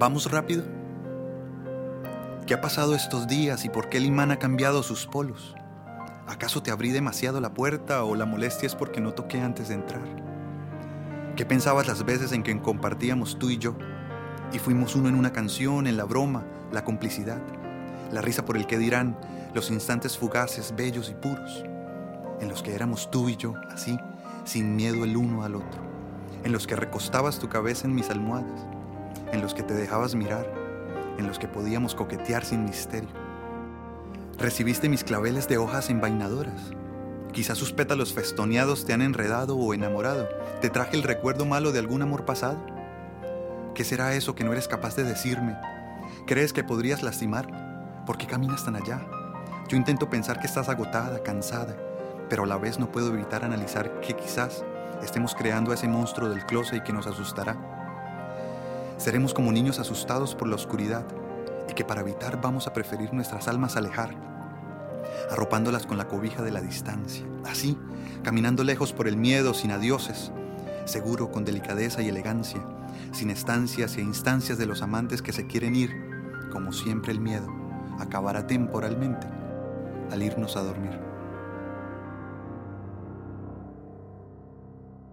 ¿Vamos rápido? ¿Qué ha pasado estos días y por qué el imán ha cambiado sus polos? ¿Acaso te abrí demasiado la puerta o la molestia es porque no toqué antes de entrar? ¿Qué pensabas las veces en que compartíamos tú y yo? Y fuimos uno en una canción, en la broma, la complicidad, la risa por el que dirán, los instantes fugaces, bellos y puros, en los que éramos tú y yo, así, sin miedo el uno al otro, en los que recostabas tu cabeza en mis almohadas, en los que te dejabas mirar, en los que podíamos coquetear sin misterio. Recibiste mis claveles de hojas envainadoras. Quizás sus pétalos festoneados te han enredado o enamorado. ¿Te traje el recuerdo malo de algún amor pasado? ¿Qué será eso que no eres capaz de decirme? ¿Crees que podrías lastimar? ¿Por qué caminas tan allá? Yo intento pensar que estás agotada, cansada, pero a la vez no puedo evitar analizar que quizás estemos creando a ese monstruo del closet y que nos asustará. Seremos como niños asustados por la oscuridad y que para evitar vamos a preferir nuestras almas alejar, arropándolas con la cobija de la distancia, así, caminando lejos por el miedo, sin adioses, seguro, con delicadeza y elegancia, sin estancias e instancias de los amantes que se quieren ir, como siempre el miedo acabará temporalmente al irnos a dormir.